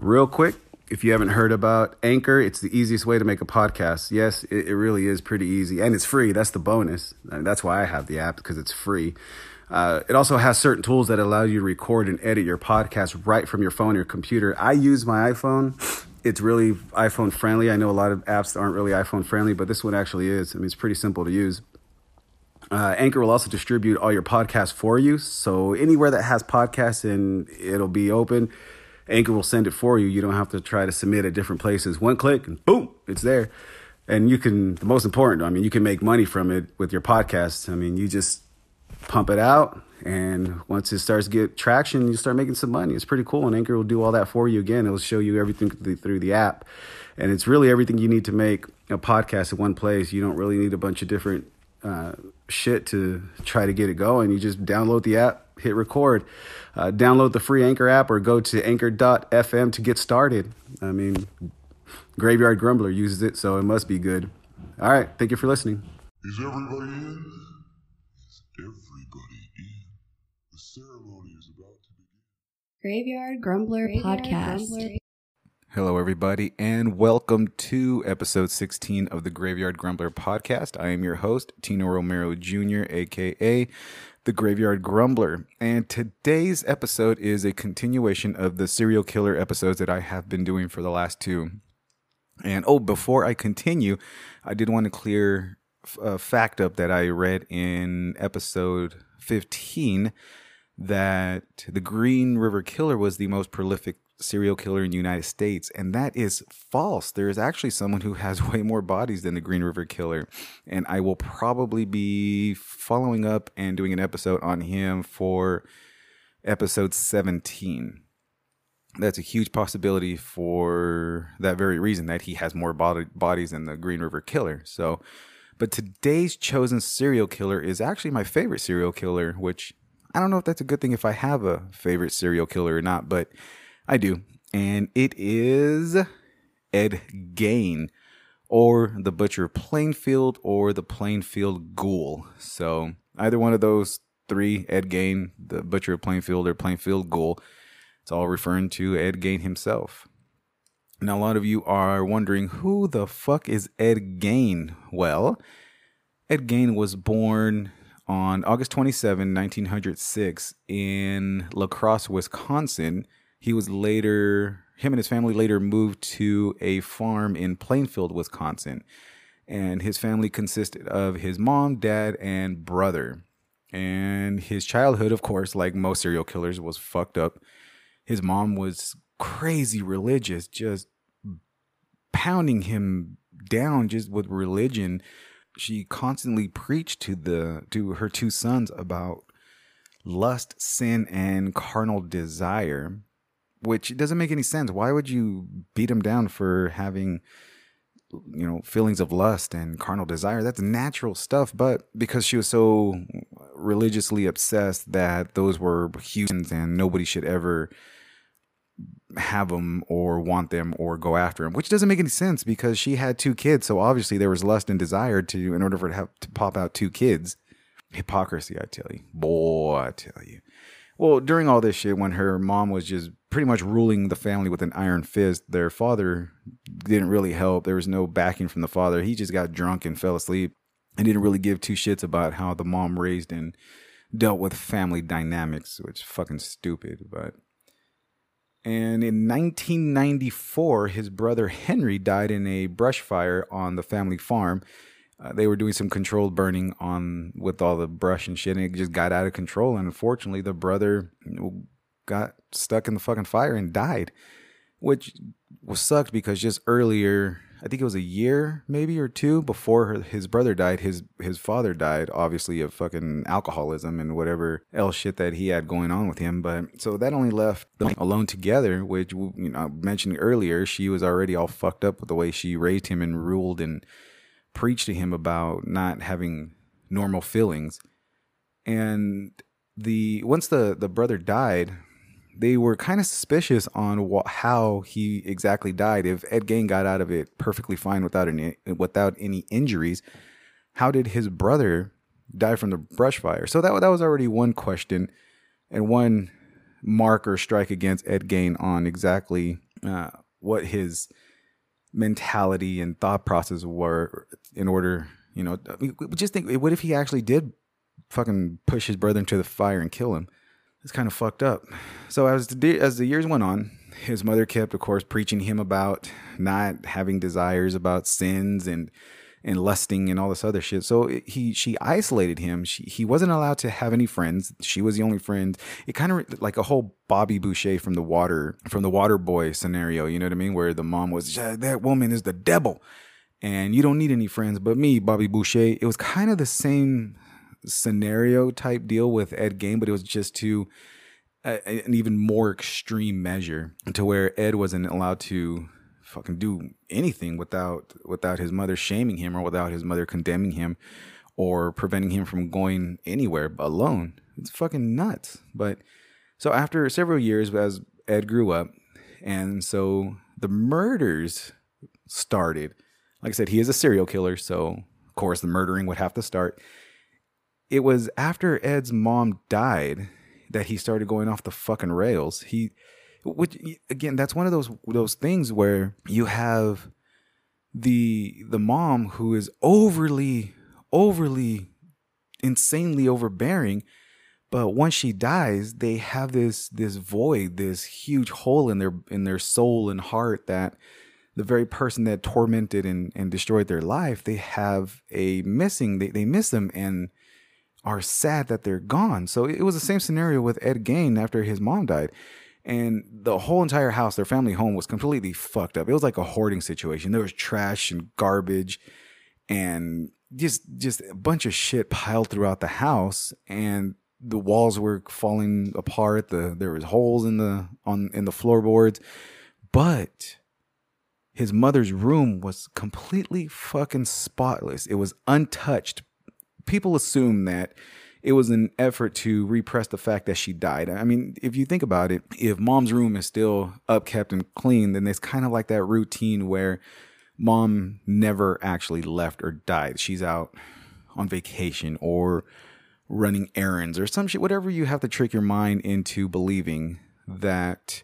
Real quick, if you haven't heard about Anchor, it's the easiest way to make a podcast. Yes, it, it really is pretty easy and it's free. That's the bonus. And that's why I have the app because it's free. Uh, it also has certain tools that allow you to record and edit your podcast right from your phone or computer. I use my iPhone. It's really iPhone friendly. I know a lot of apps aren't really iPhone friendly, but this one actually is. I mean, it's pretty simple to use. Uh, Anchor will also distribute all your podcasts for you. So anywhere that has podcasts and it'll be open, Anchor will send it for you. You don't have to try to submit at different places. One click and boom, it's there. And you can, the most important, I mean, you can make money from it with your podcast. I mean, you just pump it out. And once it starts to get traction, you start making some money. It's pretty cool. And Anchor will do all that for you again. It'll show you everything through the app. And it's really everything you need to make a podcast in one place. You don't really need a bunch of different uh, shit to try to get it going. You just download the app, hit record, uh, download the free Anchor app, or go to anchor.fm to get started. I mean, Graveyard Grumbler uses it, so it must be good. All right. Thank you for listening. Is everybody in? Is everybody in? The ceremony is about to begin. Graveyard Grumbler Podcast. Hello, everybody, and welcome to episode 16 of the Graveyard Grumbler podcast. I am your host, Tino Romero Jr., aka the Graveyard Grumbler. And today's episode is a continuation of the serial killer episodes that I have been doing for the last two. And oh, before I continue, I did want to clear a fact up that I read in episode 15 that the Green River Killer was the most prolific serial killer in the United States, and that is false. There is actually someone who has way more bodies than the Green River Killer, and I will probably be following up and doing an episode on him for episode 17. That's a huge possibility for that very reason that he has more body, bodies than the Green River Killer. So, but today's chosen serial killer is actually my favorite serial killer, which I don't know if that's a good thing if I have a favorite serial killer or not, but I do. And it is Ed Gain, or the Butcher Plainfield or the Plainfield Ghoul. So either one of those three, Ed Gain, the Butcher of Plainfield, or Plainfield Ghoul, it's all referring to Ed Gain himself. Now, a lot of you are wondering who the fuck is Ed Gain? Well, Ed Gain was born on August 27, 1906, in La Crosse, Wisconsin he was later, him and his family later moved to a farm in Plainfield, Wisconsin. And his family consisted of his mom, dad, and brother. And his childhood, of course, like most serial killers, was fucked up. His mom was crazy religious, just pounding him down just with religion. She constantly preached to the to her two sons about lust, sin, and carnal desire which doesn't make any sense. Why would you beat him down for having you know feelings of lust and carnal desire? That's natural stuff but because she was so religiously obsessed that those were humans and nobody should ever have them or want them or go after them which doesn't make any sense because she had two kids so obviously there was lust and desire to in order for to have to pop out two kids. Hypocrisy i tell you. Boy i tell you well, during all this shit, when her mom was just pretty much ruling the family with an iron fist, their father didn't really help. There was no backing from the father. He just got drunk and fell asleep and didn't really give two shits about how the mom raised and dealt with family dynamics, which is fucking stupid. But and in 1994, his brother Henry died in a brush fire on the family farm uh, they were doing some controlled burning on with all the brush and shit, and it just got out of control. And unfortunately, the brother got stuck in the fucking fire and died, which was sucked because just earlier, I think it was a year maybe or two before her, his brother died, his his father died, obviously of fucking alcoholism and whatever else shit that he had going on with him. But so that only left them alone together, which you know I mentioned earlier. She was already all fucked up with the way she raised him and ruled and preach to him about not having normal feelings. And the once the the brother died, they were kind of suspicious on how he exactly died. If Ed Gein got out of it perfectly fine without any without any injuries, how did his brother die from the brush fire? So that that was already one question and one mark or strike against Ed Gein on exactly uh, what his mentality and thought process were in order, you know, I mean, just think, what if he actually did fucking push his brother into the fire and kill him? It's kind of fucked up. So as the as the years went on, his mother kept, of course, preaching him about not having desires, about sins and and lusting and all this other shit. So he she isolated him. She, he wasn't allowed to have any friends. She was the only friend. It kind of like a whole Bobby Boucher from the water from the Water Boy scenario. You know what I mean? Where the mom was that woman is the devil, and you don't need any friends but me, Bobby Boucher. It was kind of the same scenario type deal with Ed Game, but it was just to an even more extreme measure to where Ed wasn't allowed to fucking do anything without without his mother shaming him or without his mother condemning him or preventing him from going anywhere alone. It's fucking nuts. But so after several years as Ed grew up and so the murders started. Like I said, he is a serial killer, so of course the murdering would have to start. It was after Ed's mom died that he started going off the fucking rails. He which again that's one of those those things where you have the the mom who is overly overly insanely overbearing but once she dies they have this this void this huge hole in their in their soul and heart that the very person that tormented and, and destroyed their life they have a missing they, they miss them and are sad that they're gone. So it was the same scenario with ed gain after his mom died and the whole entire house, their family home, was completely fucked up. It was like a hoarding situation. There was trash and garbage, and just just a bunch of shit piled throughout the house, and the walls were falling apart. The there was holes in the on in the floorboards, but his mother's room was completely fucking spotless. It was untouched. People assume that it was an effort to repress the fact that she died. I mean, if you think about it, if mom's room is still upkept and clean, then it's kind of like that routine where mom never actually left or died. She's out on vacation or running errands or some shit, whatever you have to trick your mind into believing that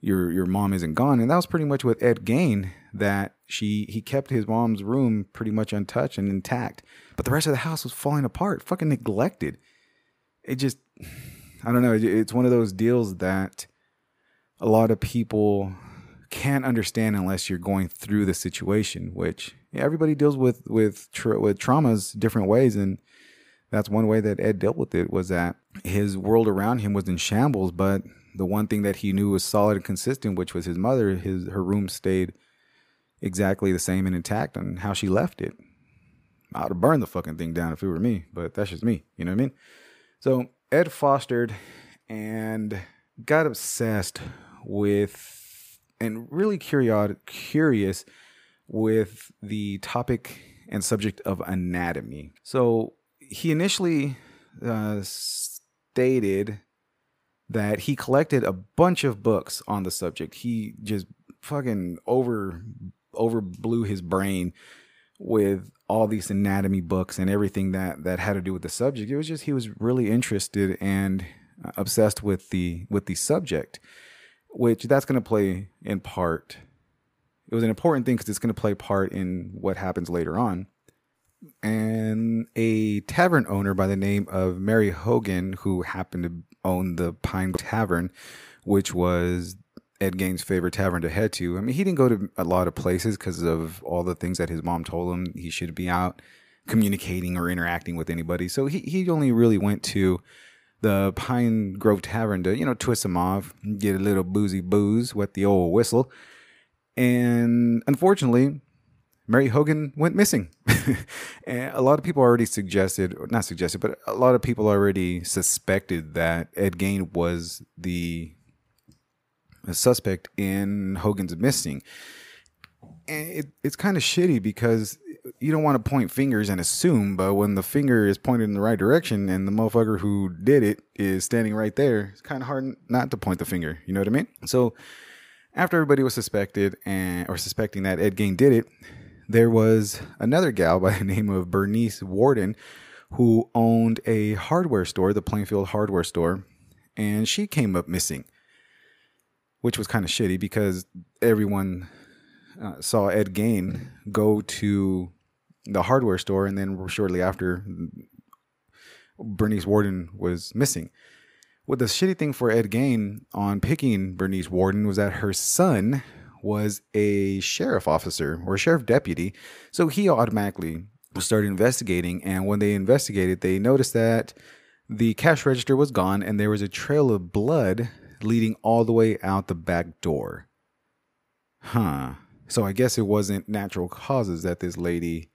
your your mom isn't gone. And that was pretty much what Ed Gain that she he kept his mom's room pretty much untouched and intact, but the rest of the house was falling apart, fucking neglected. It just I don't know, it's one of those deals that a lot of people can't understand unless you're going through the situation, which everybody deals with with tra- with traumas different ways and that's one way that Ed dealt with it was that his world around him was in shambles, but the one thing that he knew was solid and consistent, which was his mother, his her room stayed exactly the same and intact on how she left it. I'd have burned the fucking thing down if it were me, but that's just me. You know what I mean? So Ed fostered and got obsessed with and really curious curious with the topic and subject of anatomy. So he initially uh, stated that he collected a bunch of books on the subject. He just fucking over over blew his brain with all these anatomy books and everything that that had to do with the subject. It was just he was really interested and uh, obsessed with the with the subject, which that's going to play in part. It was an important thing because it's going to play part in what happens later on. And a tavern owner by the name of Mary Hogan, who happened to own the Pine Tavern, which was Ed Gain's favorite tavern to head to. I mean, he didn't go to a lot of places because of all the things that his mom told him he should be out communicating or interacting with anybody. So he, he only really went to the Pine Grove Tavern to, you know, twist him off, get a little boozy booze with the old whistle. And unfortunately, Mary Hogan went missing. and a lot of people already suggested, not suggested, but a lot of people already suspected that Ed Gain was the a suspect in Hogan's missing. And it, it's kind of shitty because you don't want to point fingers and assume, but when the finger is pointed in the right direction and the motherfucker who did it is standing right there, it's kind of hard not to point the finger. You know what I mean? So after everybody was suspected and or suspecting that Ed Gain did it, there was another gal by the name of Bernice Worden who owned a hardware store, the Plainfield Hardware Store, and she came up missing which was kind of shitty because everyone uh, saw Ed Gain go to the hardware store, and then shortly after, Bernice Worden was missing. Well, the shitty thing for Ed Gain on picking Bernice Worden was that her son was a sheriff officer or sheriff deputy. So he automatically started investigating. And when they investigated, they noticed that the cash register was gone and there was a trail of blood leading all the way out the back door. Huh. So I guess it wasn't natural causes that this lady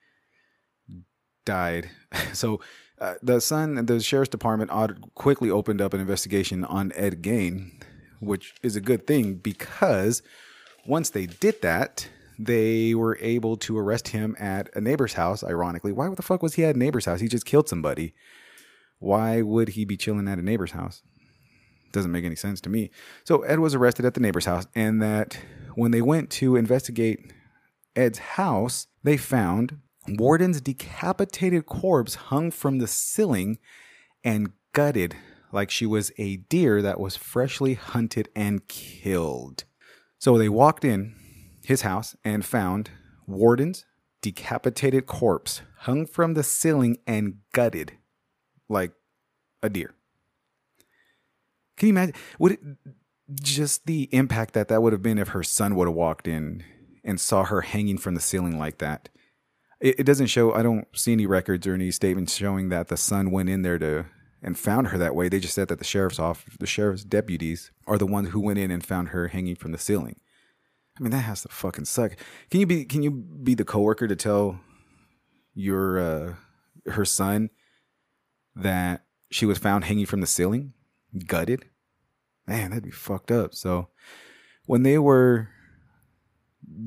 died. So uh, the son, the sheriff's department quickly opened up an investigation on Ed Gain, which is a good thing because once they did that, they were able to arrest him at a neighbor's house. Ironically, why the fuck was he at a neighbor's house? He just killed somebody. Why would he be chilling at a neighbor's house? Doesn't make any sense to me. So Ed was arrested at the neighbor's house, and that when they went to investigate Ed's house, they found Worden's decapitated corpse hung from the ceiling and gutted like she was a deer that was freshly hunted and killed. So they walked in his house and found Worden's decapitated corpse hung from the ceiling and gutted like a deer. Can you imagine? Would it, just the impact that that would have been if her son would have walked in and saw her hanging from the ceiling like that? it, it doesn't show. I don't see any records or any statements showing that the son went in there to and found her that way. They just said that the sheriff's office, the sheriff's deputies, are the ones who went in and found her hanging from the ceiling. I mean, that has to fucking suck. Can you be can you be the coworker to tell your uh, her son that she was found hanging from the ceiling, gutted? Man, that'd be fucked up. So when they were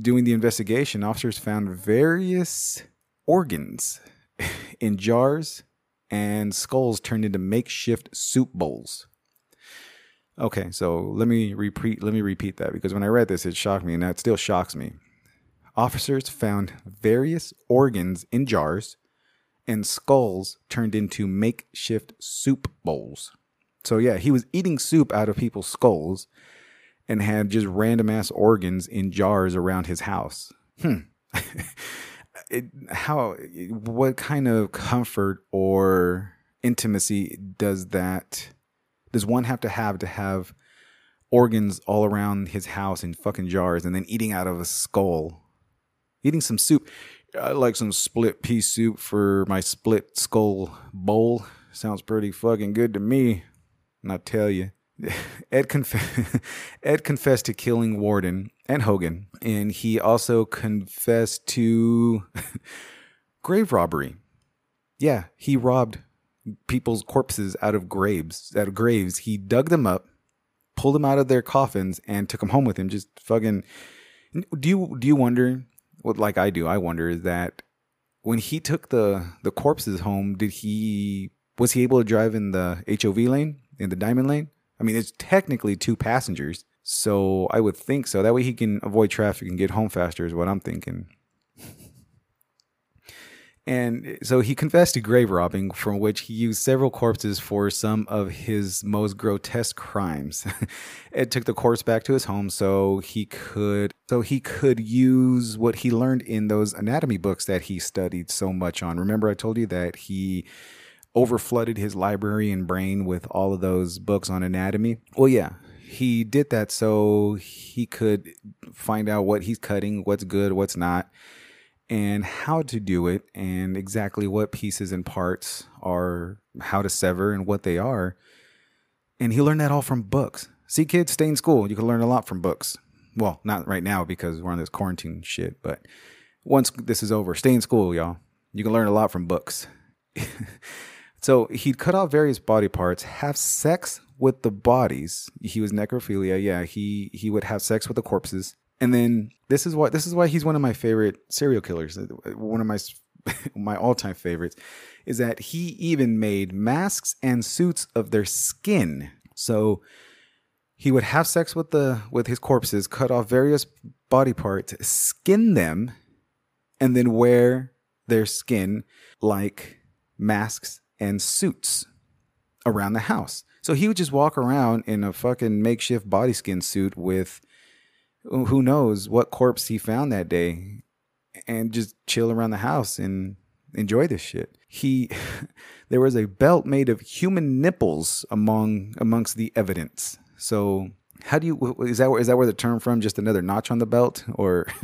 doing the investigation, officers found various organs in jars and skulls turned into makeshift soup bowls. Okay, so let me repeat let me repeat that because when I read this it shocked me and that still shocks me. Officers found various organs in jars and skulls turned into makeshift soup bowls. So yeah, he was eating soup out of people's skulls and had just random ass organs in jars around his house. Hmm. it, how, what kind of comfort or intimacy does that, does one have to have to have organs all around his house in fucking jars and then eating out of a skull? Eating some soup. I like some split pea soup for my split skull bowl. Sounds pretty fucking good to me. And I tell you. Ed, conf- Ed confessed to killing Worden and Hogan, and he also confessed to grave robbery. Yeah, he robbed people's corpses out of graves. Out of graves, he dug them up, pulled them out of their coffins, and took them home with him. Just fucking. Do you do you wonder what like I do? I wonder that when he took the the corpses home, did he was he able to drive in the HOV lane in the diamond lane? I mean, it's technically two passengers. So I would think so. That way he can avoid traffic and get home faster, is what I'm thinking. and so he confessed to grave robbing, from which he used several corpses for some of his most grotesque crimes. it took the corpse back to his home so he could so he could use what he learned in those anatomy books that he studied so much on. Remember, I told you that he overflooded his library and brain with all of those books on anatomy. Well, yeah, he did that so he could find out what he's cutting, what's good, what's not, and how to do it, and exactly what pieces and parts are, how to sever, and what they are. And he learned that all from books. See, kids, stay in school. You can learn a lot from books. Well, not right now because we're on this quarantine shit, but once this is over, stay in school, y'all. You can learn a lot from books. So he'd cut off various body parts, have sex with the bodies. He was necrophilia. Yeah, he he would have sex with the corpses. And then this is what this is why he's one of my favorite serial killers. One of my my all-time favorites is that he even made masks and suits of their skin. So he would have sex with the with his corpses, cut off various body parts, skin them, and then wear their skin like masks and suits around the house. So he would just walk around in a fucking makeshift body skin suit with who knows what corpse he found that day and just chill around the house and enjoy this shit. He there was a belt made of human nipples among amongst the evidence. So how do you is that is that where the term from? Just another notch on the belt, or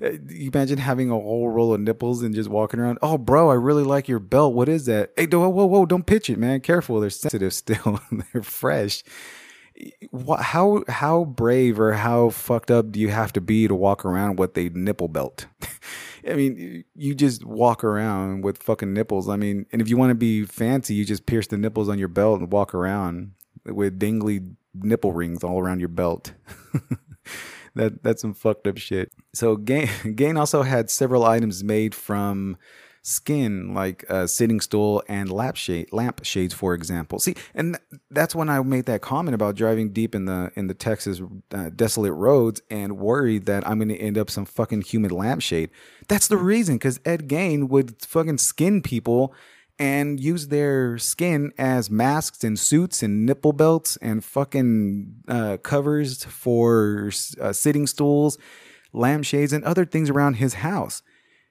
eh, you imagine having a whole roll of nipples and just walking around? Oh, bro, I really like your belt. What is that? Hey, whoa, whoa, whoa! Don't pitch it, man. Careful, they're sensitive still. they're fresh. Eh, how how brave or how fucked up do you have to be to walk around with a nipple belt? I mean, you just walk around with fucking nipples. I mean, and if you want to be fancy, you just pierce the nipples on your belt and walk around with dingly nipple rings all around your belt. that that's some fucked up shit. So Gain Gain also had several items made from skin, like a sitting stool and lamp shade, lamp shades, for example. See, and that's when I made that comment about driving deep in the in the Texas uh, desolate roads and worried that I'm going to end up some fucking human lampshade. That's the reason, because Ed Gain would fucking skin people and use their skin as masks and suits and nipple belts and fucking uh, covers for uh, sitting stools, lampshades, and other things around his house.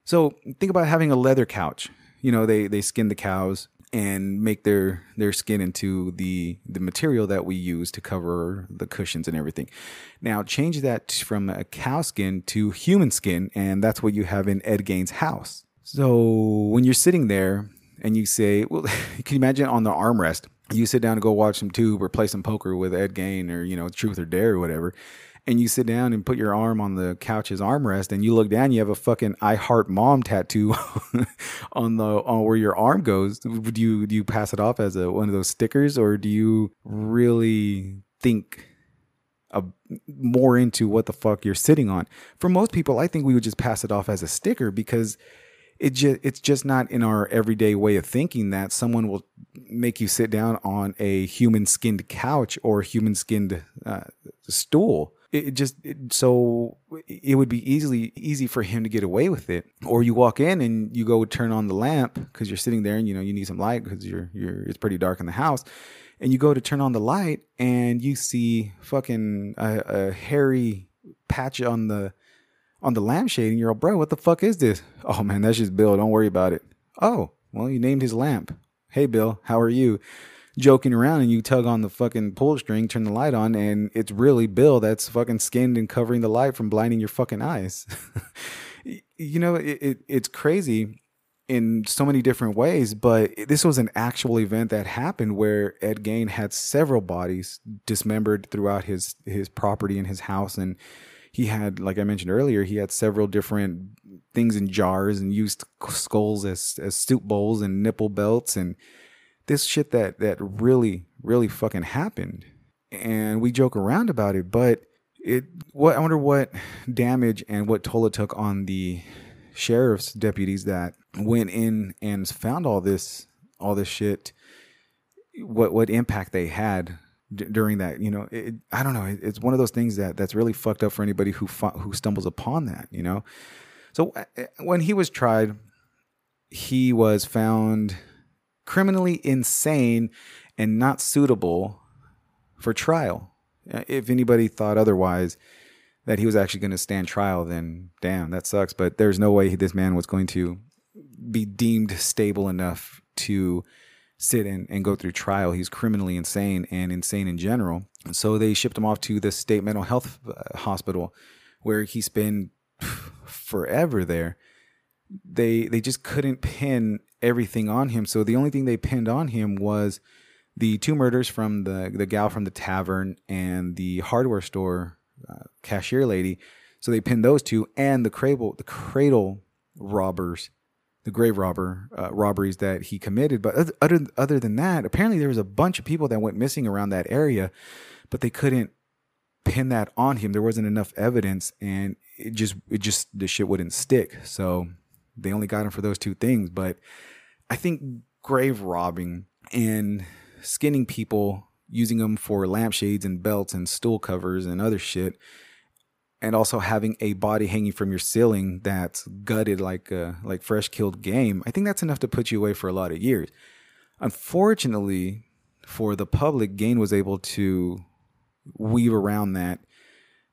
So think about having a leather couch. You know, they they skin the cows and make their their skin into the the material that we use to cover the cushions and everything. Now change that from a cow skin to human skin, and that's what you have in Ed Gain's house. So when you're sitting there and you say, well, can you imagine on the armrest? You sit down to go watch some tube or play some poker with Ed Gain or, you know, Truth or Dare or whatever. And you sit down and put your arm on the couch's armrest and you look down, you have a fucking I heart mom tattoo on the on where your arm goes. Do you do you pass it off as a one of those stickers or do you really think a, more into what the fuck you're sitting on? For most people, I think we would just pass it off as a sticker because it just it's just not in our everyday way of thinking that someone will make you sit down on a human skinned couch or human skinned uh, stool. It just it, so it would be easily easy for him to get away with it. Or you walk in and you go turn on the lamp because you're sitting there and you know you need some light because you're you're it's pretty dark in the house, and you go to turn on the light and you see fucking a, a hairy patch on the on the lampshade and you're like, bro, what the fuck is this? Oh man, that's just Bill. Don't worry about it. Oh, well, you named his lamp. Hey, Bill, how are you? Joking around and you tug on the fucking pull string, turn the light on, and it's really Bill that's fucking skinned and covering the light from blinding your fucking eyes. you know, it, it, it's crazy in so many different ways, but this was an actual event that happened where Ed Gain had several bodies dismembered throughout his his property and his house and he had, like I mentioned earlier, he had several different things in jars and used skulls as as soup bowls and nipple belts and this shit that that really really fucking happened. And we joke around about it, but it what I wonder what damage and what toll it took on the sheriff's deputies that went in and found all this all this shit what what impact they had d- during that. You know, it, I don't know. It, it's one of those things that that's really fucked up for anybody who fu- who stumbles upon that. You know, so uh, uh, when he was tried, he was found criminally insane and not suitable for trial. Uh, if anybody thought otherwise, that he was actually going to stand trial, then damn, that sucks. But there's no way this man was going to be deemed stable enough to sit and, and go through trial. He's criminally insane and insane in general. So they shipped him off to the state mental health uh, hospital where he spent forever there. They they just couldn't pin everything on him. So the only thing they pinned on him was the two murders from the the gal from the tavern and the hardware store uh, cashier lady. So they pinned those two and the cradle the cradle robbers the grave robber uh, robberies that he committed. But other other than that, apparently there was a bunch of people that went missing around that area, but they couldn't pin that on him. There wasn't enough evidence, and it just it just the shit wouldn't stick. So they only got him for those two things. But I think grave robbing and skinning people, using them for lampshades and belts and stool covers and other shit and also having a body hanging from your ceiling that's gutted like a, like fresh killed game, I think that's enough to put you away for a lot of years. Unfortunately, for the public, Gain was able to weave around that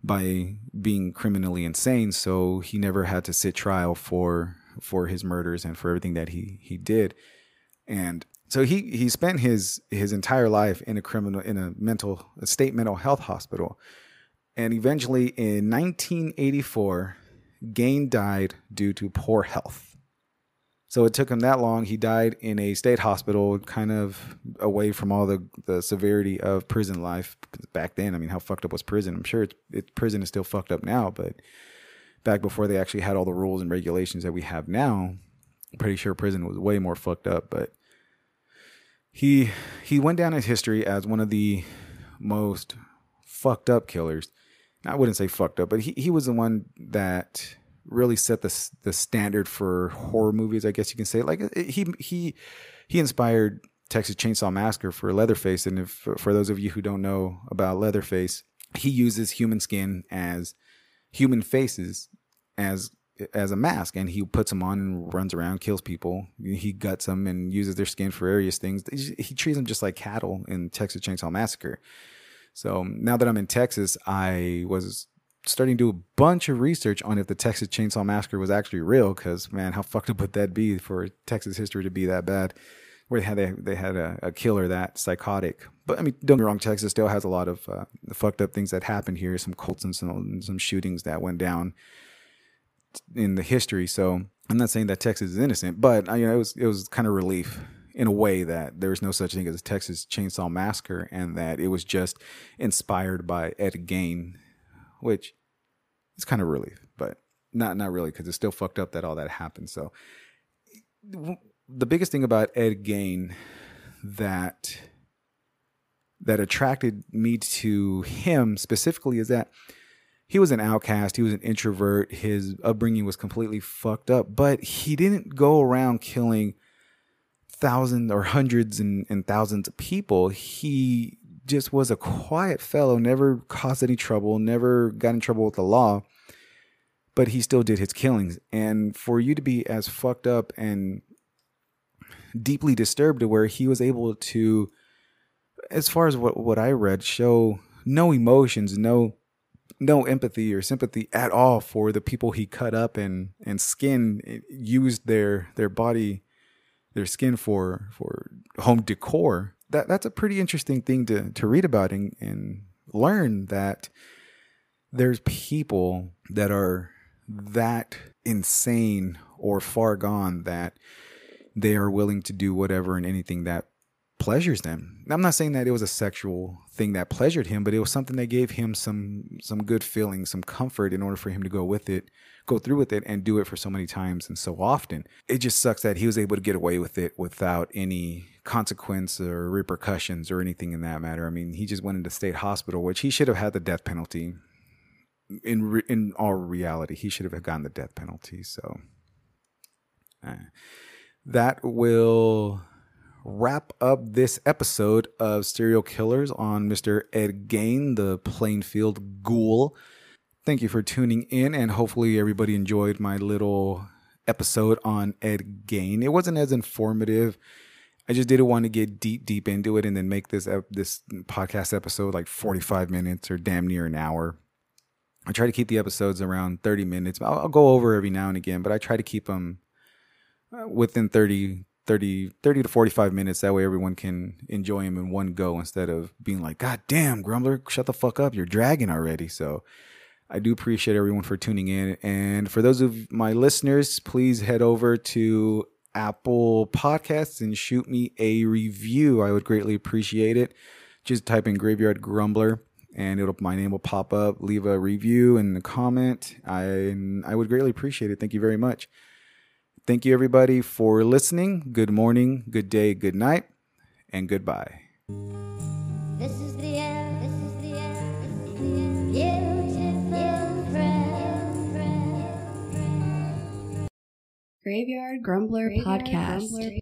by being criminally insane. So he never had to sit trial for for his murders and for everything that he he did. And so he he spent his his entire life in a criminal in a mental a state mental health hospital. And eventually in 1984, Gain died due to poor health. So it took him that long. He died in a state hospital, kind of away from all the, the severity of prison life back then. I mean, how fucked up was prison? I'm sure it's, it, prison is still fucked up now, but back before they actually had all the rules and regulations that we have now, I'm pretty sure prison was way more fucked up. But he he went down in history as one of the most fucked up killers. I wouldn't say fucked up, but he, he was the one that really set the the standard for horror movies. I guess you can say. Like he he he inspired Texas Chainsaw Massacre for Leatherface, and if for those of you who don't know about Leatherface, he uses human skin as human faces as as a mask and he puts them on and runs around kills people. He guts them and uses their skin for various things. He treats them just like cattle in texas chainsaw massacre so now that i'm in texas i was starting to do a bunch of research on if the texas chainsaw massacre was actually real because man how fucked up would that be for texas history to be that bad? Where they had they, they had a, a killer that psychotic. But I mean, don't get me wrong, Texas still has a lot of uh, fucked up things that happened here, some cults and some some shootings that went down in the history. So I'm not saying that Texas is innocent, but uh, you know, it was it was kind of relief in a way that there's no such thing as a Texas Chainsaw Massacre, and that it was just inspired by Ed Gein, which is kind of relief, but not not really because it's still fucked up that all that happened. So the biggest thing about Ed Gein that that attracted me to him specifically is that he was an outcast, he was an introvert, his upbringing was completely fucked up, but he didn't go around killing thousands or hundreds and, and thousands of people. He just was a quiet fellow, never caused any trouble, never got in trouble with the law, but he still did his killings. And for you to be as fucked up and deeply disturbed to where he was able to as far as what what I read, show no emotions, no no empathy or sympathy at all for the people he cut up and and skin eh, used their their body their skin for for home decor that that's a pretty interesting thing to to read about and, and learn that there's people that are that insane or far gone that they are willing to do whatever and anything that pleasures them. I'm not saying that it was a sexual thing that pleasured him, but it was something that gave him some some good feeling, some comfort in order for him to go with it, go through with it and do it for so many times and so often. It just sucks that he was able to get away with it without any consequence or repercussions or anything in that matter. I mean, he just went into state hospital, which he should have had the death penalty. In re- in all reality, he should have gotten the death penalty. So uh, that will wrap up this episode of Serial Killers on Mr. Ed Gain, the Plainfield Ghoul. Thank you for tuning in, and hopefully, everybody enjoyed my little episode on Ed Gain. It wasn't as informative. I just didn't want to get deep, deep into it and then make this this podcast episode like 45 minutes or damn near an hour. I try to keep the episodes around 30 minutes. I'll, I'll go over every now and again, but I try to keep them uh, within 30 30, 30 to 45 minutes. That way everyone can enjoy him in one go instead of being like, God damn, Grumbler, shut the fuck up. You're dragging already. So I do appreciate everyone for tuning in. And for those of my listeners, please head over to Apple Podcasts and shoot me a review. I would greatly appreciate it. Just type in Graveyard Grumbler and it'll my name will pop up. Leave a review and a comment. I I would greatly appreciate it. Thank you very much. Thank you, everybody, for listening. Good morning, good day, good night, and goodbye. This is the end. This is the end. This is the end. Beautiful friend. Graveyard Grumbler Graveyard Podcast. Grumbler.